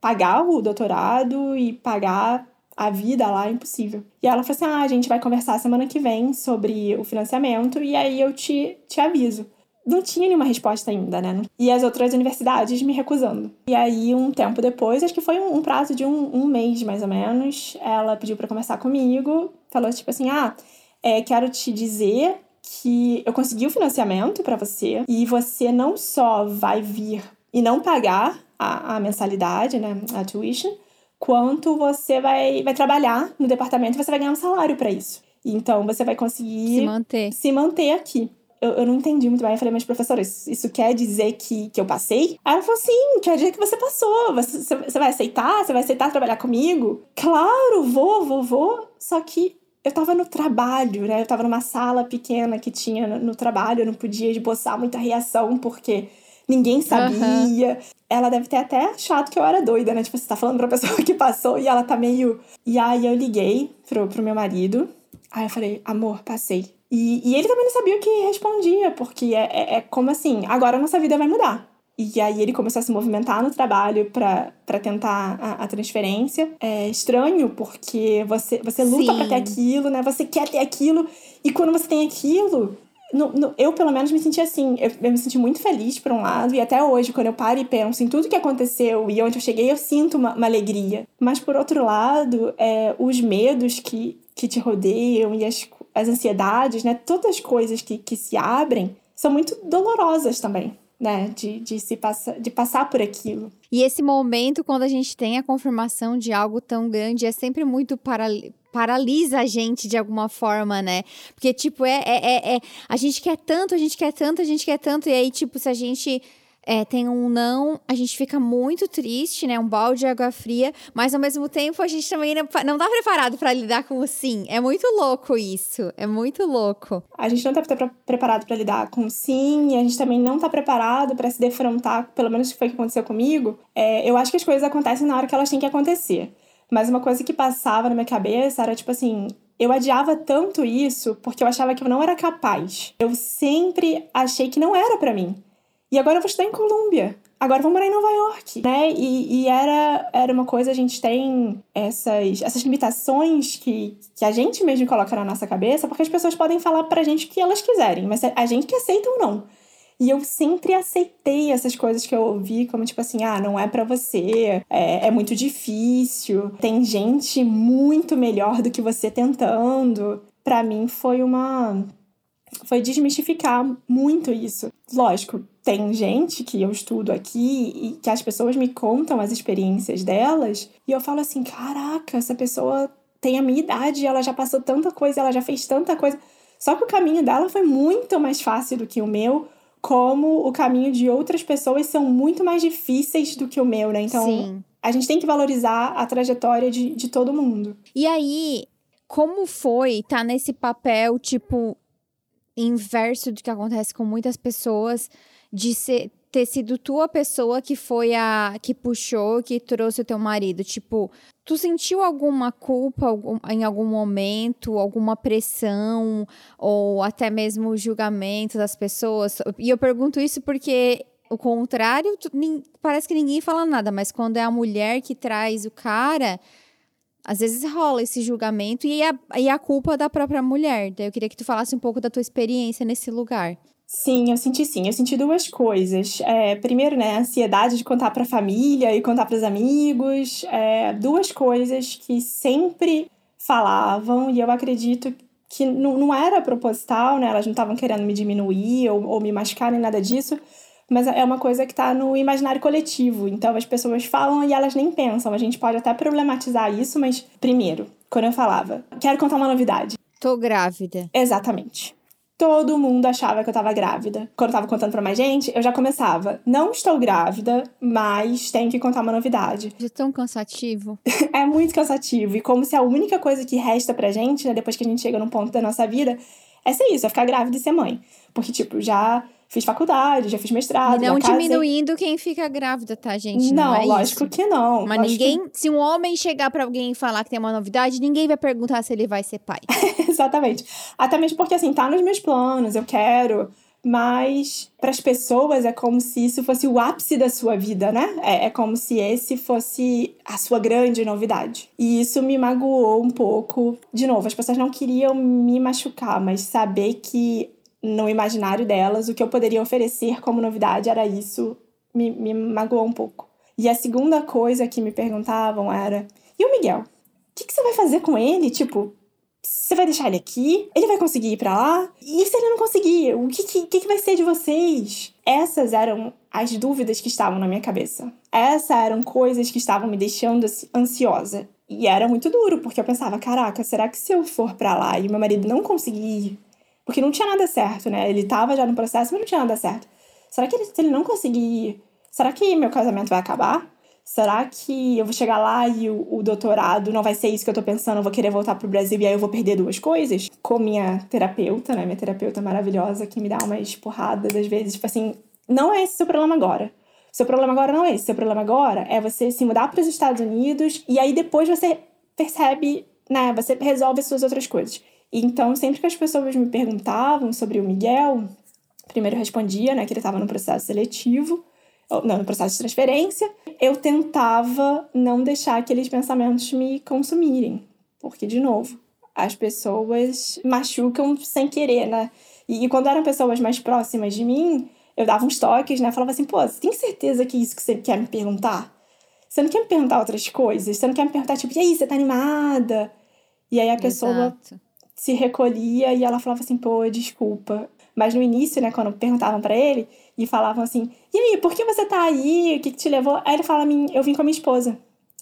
pagar o doutorado e pagar a vida lá é impossível. E ela falou assim: ah, a gente vai conversar semana que vem sobre o financiamento e aí eu te, te aviso. Não tinha nenhuma resposta ainda, né? E as outras universidades me recusando. E aí, um tempo depois, acho que foi um, um prazo de um, um mês mais ou menos, ela pediu para conversar comigo, falou tipo assim: ah é, quero te dizer que eu consegui o financiamento para você e você não só vai vir e não pagar a, a mensalidade, né, a tuition, quanto você vai, vai trabalhar no departamento e você vai ganhar um salário para isso. Então você vai conseguir se manter, se manter aqui. Eu, eu não entendi muito bem. Eu falei, mas professora, isso, isso quer dizer que, que eu passei? Aí ela falou, sim, quer dizer que você passou. Você, você vai aceitar? Você vai aceitar trabalhar comigo? Claro, vou, vou, vou. Só que eu tava no trabalho, né? Eu tava numa sala pequena que tinha no, no trabalho, eu não podia esboçar muita reação, porque ninguém sabia. Uhum. Ela deve ter até achado que eu era doida, né? Tipo, você tá falando pra pessoa que passou e ela tá meio. E aí eu liguei pro, pro meu marido. Aí eu falei, amor, passei. E, e ele também não sabia o que respondia, porque é, é, é como assim, agora a nossa vida vai mudar. E aí ele começou a se movimentar no trabalho para tentar a, a, transferência. É estranho, porque você, você luta para ter aquilo, né? Você quer ter aquilo. E quando você tem aquilo, no, no, eu, pelo menos, me senti assim. Eu, eu, me senti muito feliz, por um lado, e até hoje, quando eu paro e penso em tudo que aconteceu e onde eu cheguei, eu sinto uma, uma alegria. Mas, por outro lado, é, os medos que, que te rodeiam e as, as ansiedades, né? Todas as coisas que, que se abrem são muito dolorosas também né, de, de, se passa, de passar por aquilo. E esse momento, quando a gente tem a confirmação de algo tão grande, é sempre muito para, paralisa a gente de alguma forma, né? Porque, tipo, é, é, é, é, a gente quer tanto, a gente quer tanto, a gente quer tanto, e aí, tipo, se a gente é, tem um não, a gente fica muito triste, né? Um balde de água fria, mas ao mesmo tempo a gente também não tá preparado para lidar com o sim. É muito louco isso, é muito louco. A gente não tá preparado para lidar com o sim, e a gente também não tá preparado para se defrontar, pelo menos foi o que aconteceu comigo. É, eu acho que as coisas acontecem na hora que elas têm que acontecer. Mas uma coisa que passava na minha cabeça era tipo assim, eu adiava tanto isso porque eu achava que eu não era capaz. Eu sempre achei que não era para mim. E agora eu vou estudar em Colômbia. Agora vou morar em Nova York, né? E, e, era, era uma coisa, a gente tem essas, essas limitações que, que a gente mesmo coloca na nossa cabeça, porque as pessoas podem falar pra gente o que elas quiserem, mas a gente que aceita ou não. E eu sempre aceitei essas coisas que eu ouvi, como tipo assim, ah, não é para você, é, é muito difícil, tem gente muito melhor do que você tentando. Para mim foi uma foi desmistificar muito isso. Lógico, tem gente que eu estudo aqui e que as pessoas me contam as experiências delas e eu falo assim: caraca, essa pessoa tem a minha idade, ela já passou tanta coisa, ela já fez tanta coisa. Só que o caminho dela foi muito mais fácil do que o meu, como o caminho de outras pessoas são muito mais difíceis do que o meu, né? Então, Sim. a gente tem que valorizar a trajetória de, de todo mundo. E aí, como foi estar tá nesse papel, tipo, inverso do que acontece com muitas pessoas, de ser, ter sido tua pessoa que foi a que puxou, que trouxe o teu marido. Tipo, tu sentiu alguma culpa algum, em algum momento, alguma pressão, ou até mesmo julgamento das pessoas? E eu pergunto isso porque o contrário, tu, parece que ninguém fala nada, mas quando é a mulher que traz o cara, às vezes rola esse julgamento e a, e a culpa da própria mulher. Daí eu queria que tu falasse um pouco da tua experiência nesse lugar. Sim, eu senti sim. Eu senti duas coisas. É, primeiro, né, a ansiedade de contar para a família e contar para os amigos. É, duas coisas que sempre falavam e eu acredito que não, não era proposital, né? Elas não estavam querendo me diminuir ou, ou me machucar nem nada disso mas é uma coisa que está no imaginário coletivo. Então as pessoas falam e elas nem pensam. A gente pode até problematizar isso, mas primeiro, quando eu falava, quero contar uma novidade. Tô grávida. Exatamente. Todo mundo achava que eu tava grávida. Quando eu tava contando pra mais gente, eu já começava. Não estou grávida, mas tenho que contar uma novidade. É tão cansativo. é muito cansativo. E como se a única coisa que resta pra gente, né, depois que a gente chega num ponto da nossa vida, é ser isso, é ficar grávida e ser mãe. Porque, tipo, já fiz faculdade, já fiz mestrado. E não diminuindo quem fica grávida, tá, gente? Não, não é lógico isso. que não. Mas ninguém, que... se um homem chegar para alguém e falar que tem uma novidade, ninguém vai perguntar se ele vai ser pai. Exatamente. Até mesmo porque, assim, tá nos meus planos, eu quero. Mas para as pessoas é como se isso fosse o ápice da sua vida, né? É, é como se esse fosse a sua grande novidade. E isso me magoou um pouco. De novo, as pessoas não queriam me machucar, mas saber que no imaginário delas, o que eu poderia oferecer como novidade era isso, me, me magoou um pouco. E a segunda coisa que me perguntavam era: e o Miguel? O que, que você vai fazer com ele? Tipo, Você vai deixar ele aqui? Ele vai conseguir ir para lá? E se ele não conseguir, o que, que, que vai ser de vocês? Essas eram as dúvidas que estavam na minha cabeça. Essas eram coisas que estavam me deixando ansiosa. E era muito duro, porque eu pensava, caraca, será que se eu for para lá e meu marido não conseguir porque não tinha nada certo, né? Ele tava já no processo, mas não tinha nada certo. Será que ele, se ele não conseguir. Será que meu casamento vai acabar? Será que eu vou chegar lá e o, o, doutorado não vai ser isso que eu tô pensando? Eu vou querer voltar pro Brasil e aí eu vou perder duas coisas? Com minha terapeuta, né? Minha terapeuta maravilhosa que me dá umas porradas às vezes. Tipo assim, não é esse o seu problema agora. Seu problema agora não é esse. Seu problema agora é você se mudar para os Estados Unidos e aí depois você percebe, né? Você resolve as suas outras coisas. Então, sempre que as pessoas me perguntavam sobre o Miguel, primeiro eu respondia, né, que ele estava no processo seletivo, não, no processo de transferência, eu tentava não deixar aqueles pensamentos me consumirem, porque, de novo, as pessoas machucam sem querer, né? E, e quando eram pessoas mais próximas de mim, eu dava uns toques, né? Falava assim, pô, você tem certeza que é isso que você quer me perguntar? Você não quer me perguntar outras coisas? Você não quer me perguntar, tipo, e aí, você tá animada? E aí a pessoa Exato se recolhia e ela falava assim, pô, desculpa. Mas no início, né, quando perguntavam para ele e falavam assim, e aí, por que você tá aí? O que, que te levou? Aí ele fala, eu vim com a minha esposa.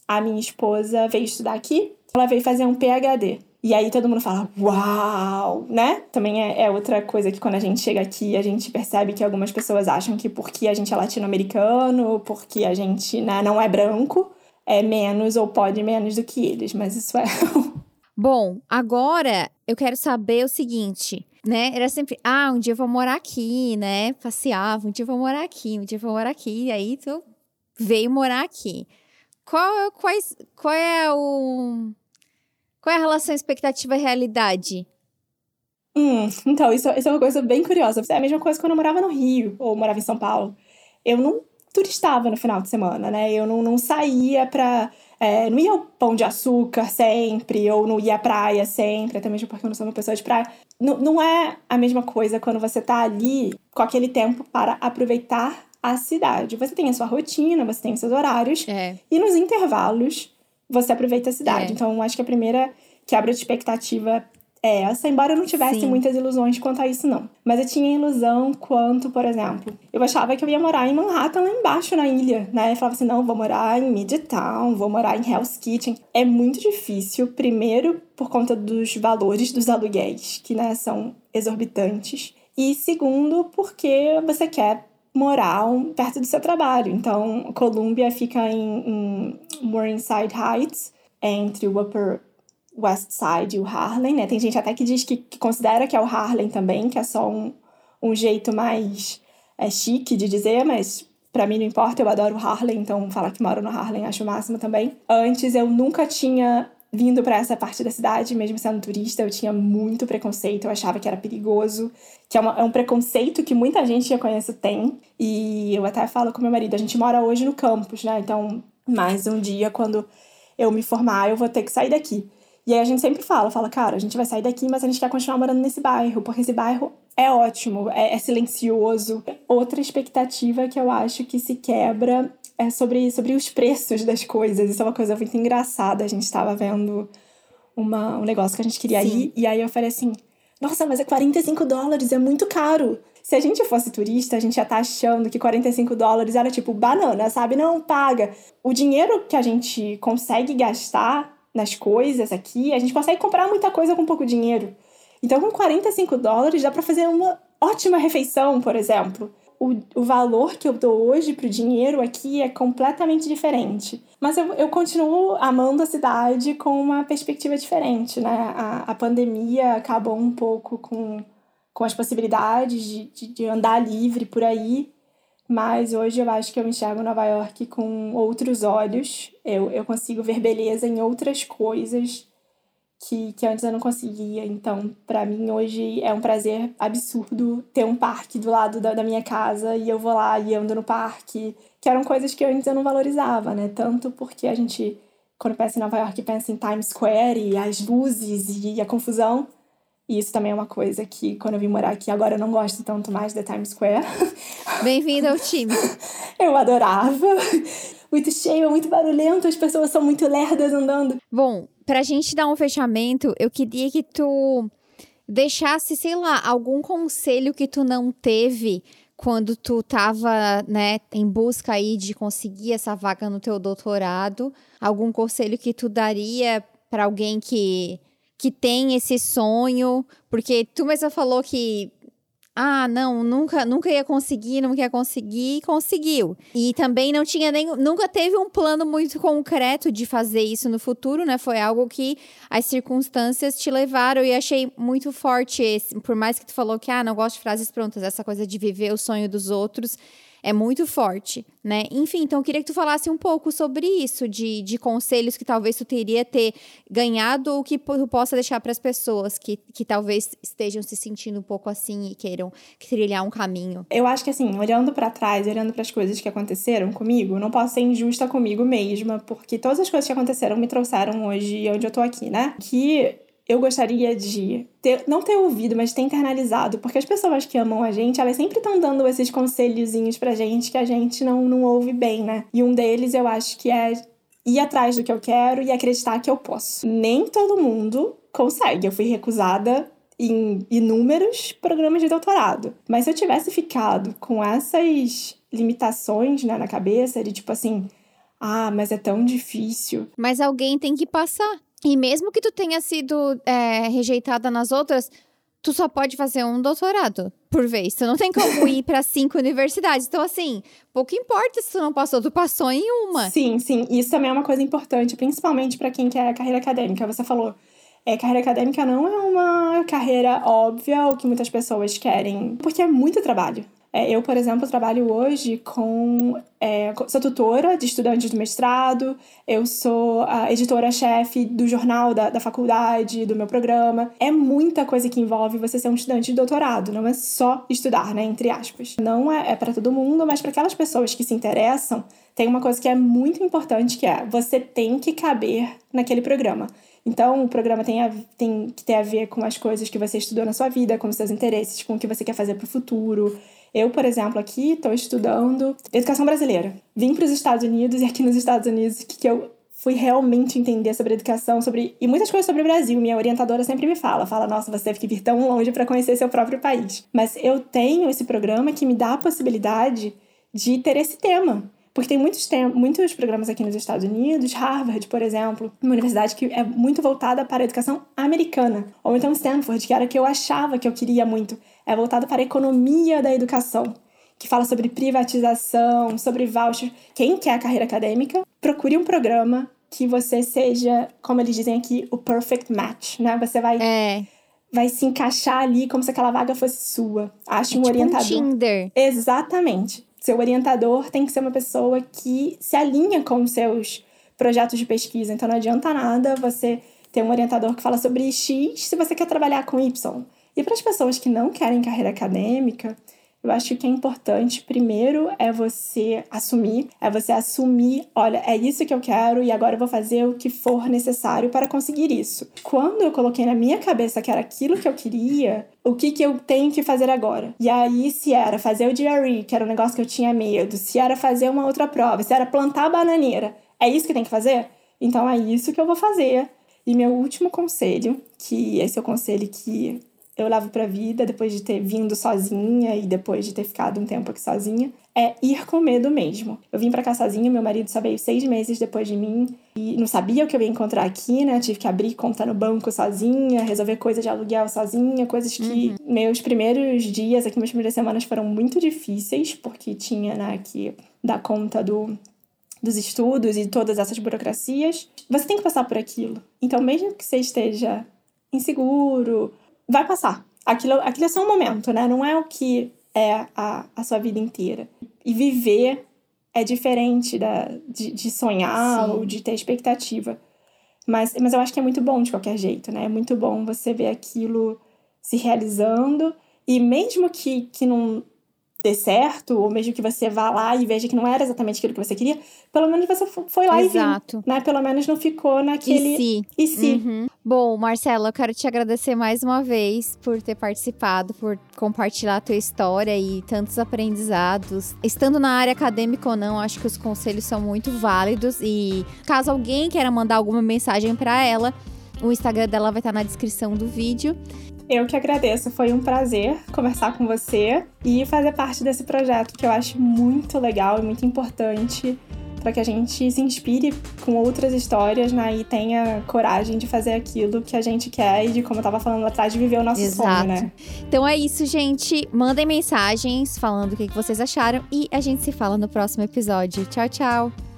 A minha esposa veio estudar aqui, ela veio fazer um PhD. E aí todo mundo fala, uau, né? Também é, é, outra coisa que quando a gente chega aqui, a gente percebe que algumas pessoas acham que porque a gente é latino-americano, porque a gente né, não é branco, é menos ou pode menos do que eles. Mas isso é Bom, agora eu quero saber o seguinte, né? Era sempre, ah, um dia eu vou morar aqui, né? Passeava, um dia eu vou morar aqui, um dia eu vou morar aqui, e aí tu veio morar aqui. Qual, quais, qual é o. Qual é a relação expectativa realidade? Hum, então, isso, isso é uma coisa bem curiosa. É a mesma coisa quando eu morava no Rio, ou morava em São Paulo. Eu não turistava no final de semana, né? Eu não, não saía pra é, não ia ao pão de açúcar sempre, ou não ia à praia sempre, até mesmo porque eu não sou uma pessoa de praia. Não, não é a mesma coisa quando você tá ali com aquele tempo para aproveitar a cidade. Você tem a sua rotina, você tem os seus horários, é. e nos intervalos você aproveita a cidade. É. Então, acho que a primeira quebra de expectativa é essa, embora eu não tivesse Sim. muitas ilusões quanto a isso, não. Mas eu tinha ilusão quanto, por exemplo, eu achava que eu ia morar em Manhattan, lá embaixo na ilha, né? Eu falava assim, não, vou morar em Midtown, vou morar em Hell's Kitchen. É muito difícil, primeiro, por conta dos valores dos aluguéis, que, né, são exorbitantes. E segundo, porque você quer morar perto do seu trabalho. Então, Columbia fica em, em Morningside Heights, entre o Upper West Side e o Harlem, né? Tem gente até que diz que, que considera que é o Harlem também, que é só um, um jeito mais é, chique de dizer, mas para mim não importa, eu adoro Harlem, então falar que moro no Harlem acho o máximo também. Antes eu nunca tinha vindo para essa parte da cidade, mesmo sendo turista, eu tinha muito preconceito, eu achava que era perigoso, que é, uma, é um preconceito que muita gente que eu conheço tem. E eu até falo com meu marido, a gente mora hoje no campus, né? Então, mais um dia, quando eu me formar, eu vou ter que sair daqui. E aí a gente sempre fala, fala, cara, a gente vai sair daqui, mas a gente quer continuar morando nesse bairro, porque esse bairro é ótimo, é, é silencioso. Outra expectativa que eu acho que se quebra é sobre, sobre os preços das coisas. Isso é uma coisa muito engraçada. A gente estava vendo uma, um negócio que a gente queria Sim. ir, e aí eu falei assim: nossa, mas é 45 dólares, é muito caro. Se a gente fosse turista, a gente ia estar tá achando que 45 dólares era tipo banana, sabe? Não, paga. O dinheiro que a gente consegue gastar nas coisas aqui, a gente consegue comprar muita coisa com pouco dinheiro. Então, com 45 dólares, dá para fazer uma ótima refeição, por exemplo. O, o valor que eu dou hoje pro dinheiro aqui é completamente diferente. Mas eu, eu continuo amando a cidade com uma perspectiva diferente, né? A, a pandemia acabou um pouco com, com as possibilidades de, de, de andar livre por aí. Mas hoje eu acho que eu enxergo Nova York com outros olhos. Eu, eu consigo ver beleza em outras coisas que, que antes eu não conseguia. Então, para mim, hoje é um prazer absurdo ter um parque do lado da, da minha casa e eu vou lá e ando no parque, que eram coisas que antes eu não valorizava, né? Tanto porque a gente, quando pensa em Nova York, pensa em Times Square e as luzes e a confusão. E isso também é uma coisa que, quando eu vim morar aqui, agora eu não gosto tanto mais da Times Square. Bem-vindo ao time. eu adorava. muito cheio, muito barulhento, as pessoas são muito lerdas andando. Bom, pra gente dar um fechamento, eu queria que tu deixasse, sei lá, algum conselho que tu não teve quando tu tava, né, em busca aí de conseguir essa vaga no teu doutorado, algum conselho que tu daria para alguém que que tem esse sonho, porque tu mesma falou que ah, não, nunca, nunca ia conseguir, nunca ia conseguir, e conseguiu. E também não tinha nem, nunca teve um plano muito concreto de fazer isso no futuro, né? Foi algo que as circunstâncias te levaram e achei muito forte esse, por mais que tu falou que ah, não gosto de frases prontas, essa coisa de viver o sonho dos outros é muito forte, né? Enfim, então eu queria que tu falasse um pouco sobre isso, de, de conselhos que talvez tu teria ter ganhado ou que tu possa deixar para as pessoas que, que talvez estejam se sentindo um pouco assim e queiram trilhar um caminho. Eu acho que assim, olhando para trás, olhando para as coisas que aconteceram comigo, não posso ser injusta comigo mesma, porque todas as coisas que aconteceram me trouxeram hoje onde eu tô aqui, né? Que eu gostaria de ter, não ter ouvido, mas ter internalizado, porque as pessoas que amam a gente, elas sempre estão dando esses conselhozinhos pra gente que a gente não, não ouve bem, né? E um deles eu acho que é ir atrás do que eu quero e acreditar que eu posso. Nem todo mundo consegue. Eu fui recusada em inúmeros programas de doutorado. Mas se eu tivesse ficado com essas limitações né, na cabeça, de tipo assim, ah, mas é tão difícil. Mas alguém tem que passar. E mesmo que tu tenha sido é, rejeitada nas outras, tu só pode fazer um doutorado por vez. Tu não tem como ir para cinco universidades. Então, assim, pouco importa se tu não passou, tu passou em uma. Sim, sim. Isso também é uma coisa importante, principalmente para quem quer carreira acadêmica. Você falou, é, carreira acadêmica não é uma carreira óbvia, o que muitas pessoas querem, porque é muito trabalho. É, eu, por exemplo, trabalho hoje com. É, sou tutora de estudantes do mestrado, eu sou a editora-chefe do jornal da, da faculdade, do meu programa. É muita coisa que envolve você ser um estudante de doutorado, não é só estudar, né? Entre aspas. Não é, é para todo mundo, mas para aquelas pessoas que se interessam, tem uma coisa que é muito importante que é você tem que caber naquele programa. Então, o programa tem, a, tem que ter a ver com as coisas que você estudou na sua vida, com os seus interesses, com o que você quer fazer para o futuro. Eu, por exemplo, aqui estou estudando educação brasileira. Vim para os Estados Unidos e aqui nos Estados Unidos que, eu fui realmente entender sobre educação, sobre e muitas coisas sobre o Brasil. Minha orientadora sempre me fala, fala, nossa, você teve que vir tão longe para conhecer seu próprio país. Mas eu tenho esse programa que me dá a possibilidade de ter esse tema. Porque tem muitos, tem muitos programas aqui nos Estados Unidos, Harvard, por exemplo, uma universidade que é muito voltada para a educação americana. Ou então Stanford, que era o que eu achava que eu queria muito, é voltada para a economia da educação, que fala sobre privatização, sobre voucher. Quem quer a carreira acadêmica, procure um programa que você seja, como eles dizem aqui, o perfect match, né? Você vai é vai se encaixar ali como se aquela vaga fosse sua. Ache é um tipo orientador. Um Tinder. Exatamente seu orientador tem que ser uma pessoa que se alinha com os seus projetos de pesquisa. Então não adianta nada você ter um orientador que fala sobre X se você quer trabalhar com Y. E para as pessoas que não querem carreira acadêmica, eu acho que é importante, primeiro, é você assumir, é você assumir, olha, é isso que eu quero e agora eu vou fazer o que for necessário para conseguir isso. Quando eu coloquei na minha cabeça que era aquilo que eu queria, o que, que eu tenho que fazer agora? E aí, se era fazer o DRE, que era um negócio que eu tinha medo, se era fazer uma outra prova, se era plantar a bananeira, é isso que tem que fazer? Então é isso que eu vou fazer. E meu último conselho, que esse é o conselho que eu levo pra vida depois de ter vindo sozinha e depois de ter ficado um tempo aqui sozinha, é ir com medo mesmo. Eu vim para cá sozinha, meu marido só veio seis meses depois de mim e não sabia o que eu ia encontrar aqui, né? Tive que abrir conta no banco sozinha, resolver coisas de aluguel sozinha, coisas que uhum. meus primeiros dias aqui, minhas primeiras semanas foram muito difíceis, porque tinha, né, que dar conta do dos estudos e todas essas burocracias, você tem que passar por aquilo. Então, mesmo que você esteja inseguro vai passar. Aquilo, aquilo é só um momento, né? Não é o que é a, a sua vida inteira. E viver é diferente da, de, de sonhar Sim. ou de ter expectativa. Mas, mas eu acho que é muito bom de qualquer jeito, né? É muito bom você ver aquilo se realizando. E mesmo que, que não dê certo, ou mesmo que você vá lá e veja que não era exatamente aquilo que você queria, pelo menos você foi lá Exato. e viu, né? Pelo menos não ficou naquele... E se. E se. Uhum. Bom, Marcela, eu quero te agradecer mais uma vez por ter participado, por compartilhar a tua história e tantos aprendizados. Estando na área acadêmica ou não, acho que os conselhos são muito válidos e caso alguém queira mandar alguma mensagem para ela, o Instagram dela vai estar na descrição do vídeo. Eu que agradeço, foi um prazer conversar com você e fazer parte desse projeto que eu acho muito legal e muito importante para que a gente se inspire com outras histórias né, e tenha coragem de fazer aquilo que a gente quer e de, como eu tava falando atrás, de viver o nosso Exato. sonho, né? Então é isso, gente. Mandem mensagens falando o que vocês acharam e a gente se fala no próximo episódio. Tchau, tchau!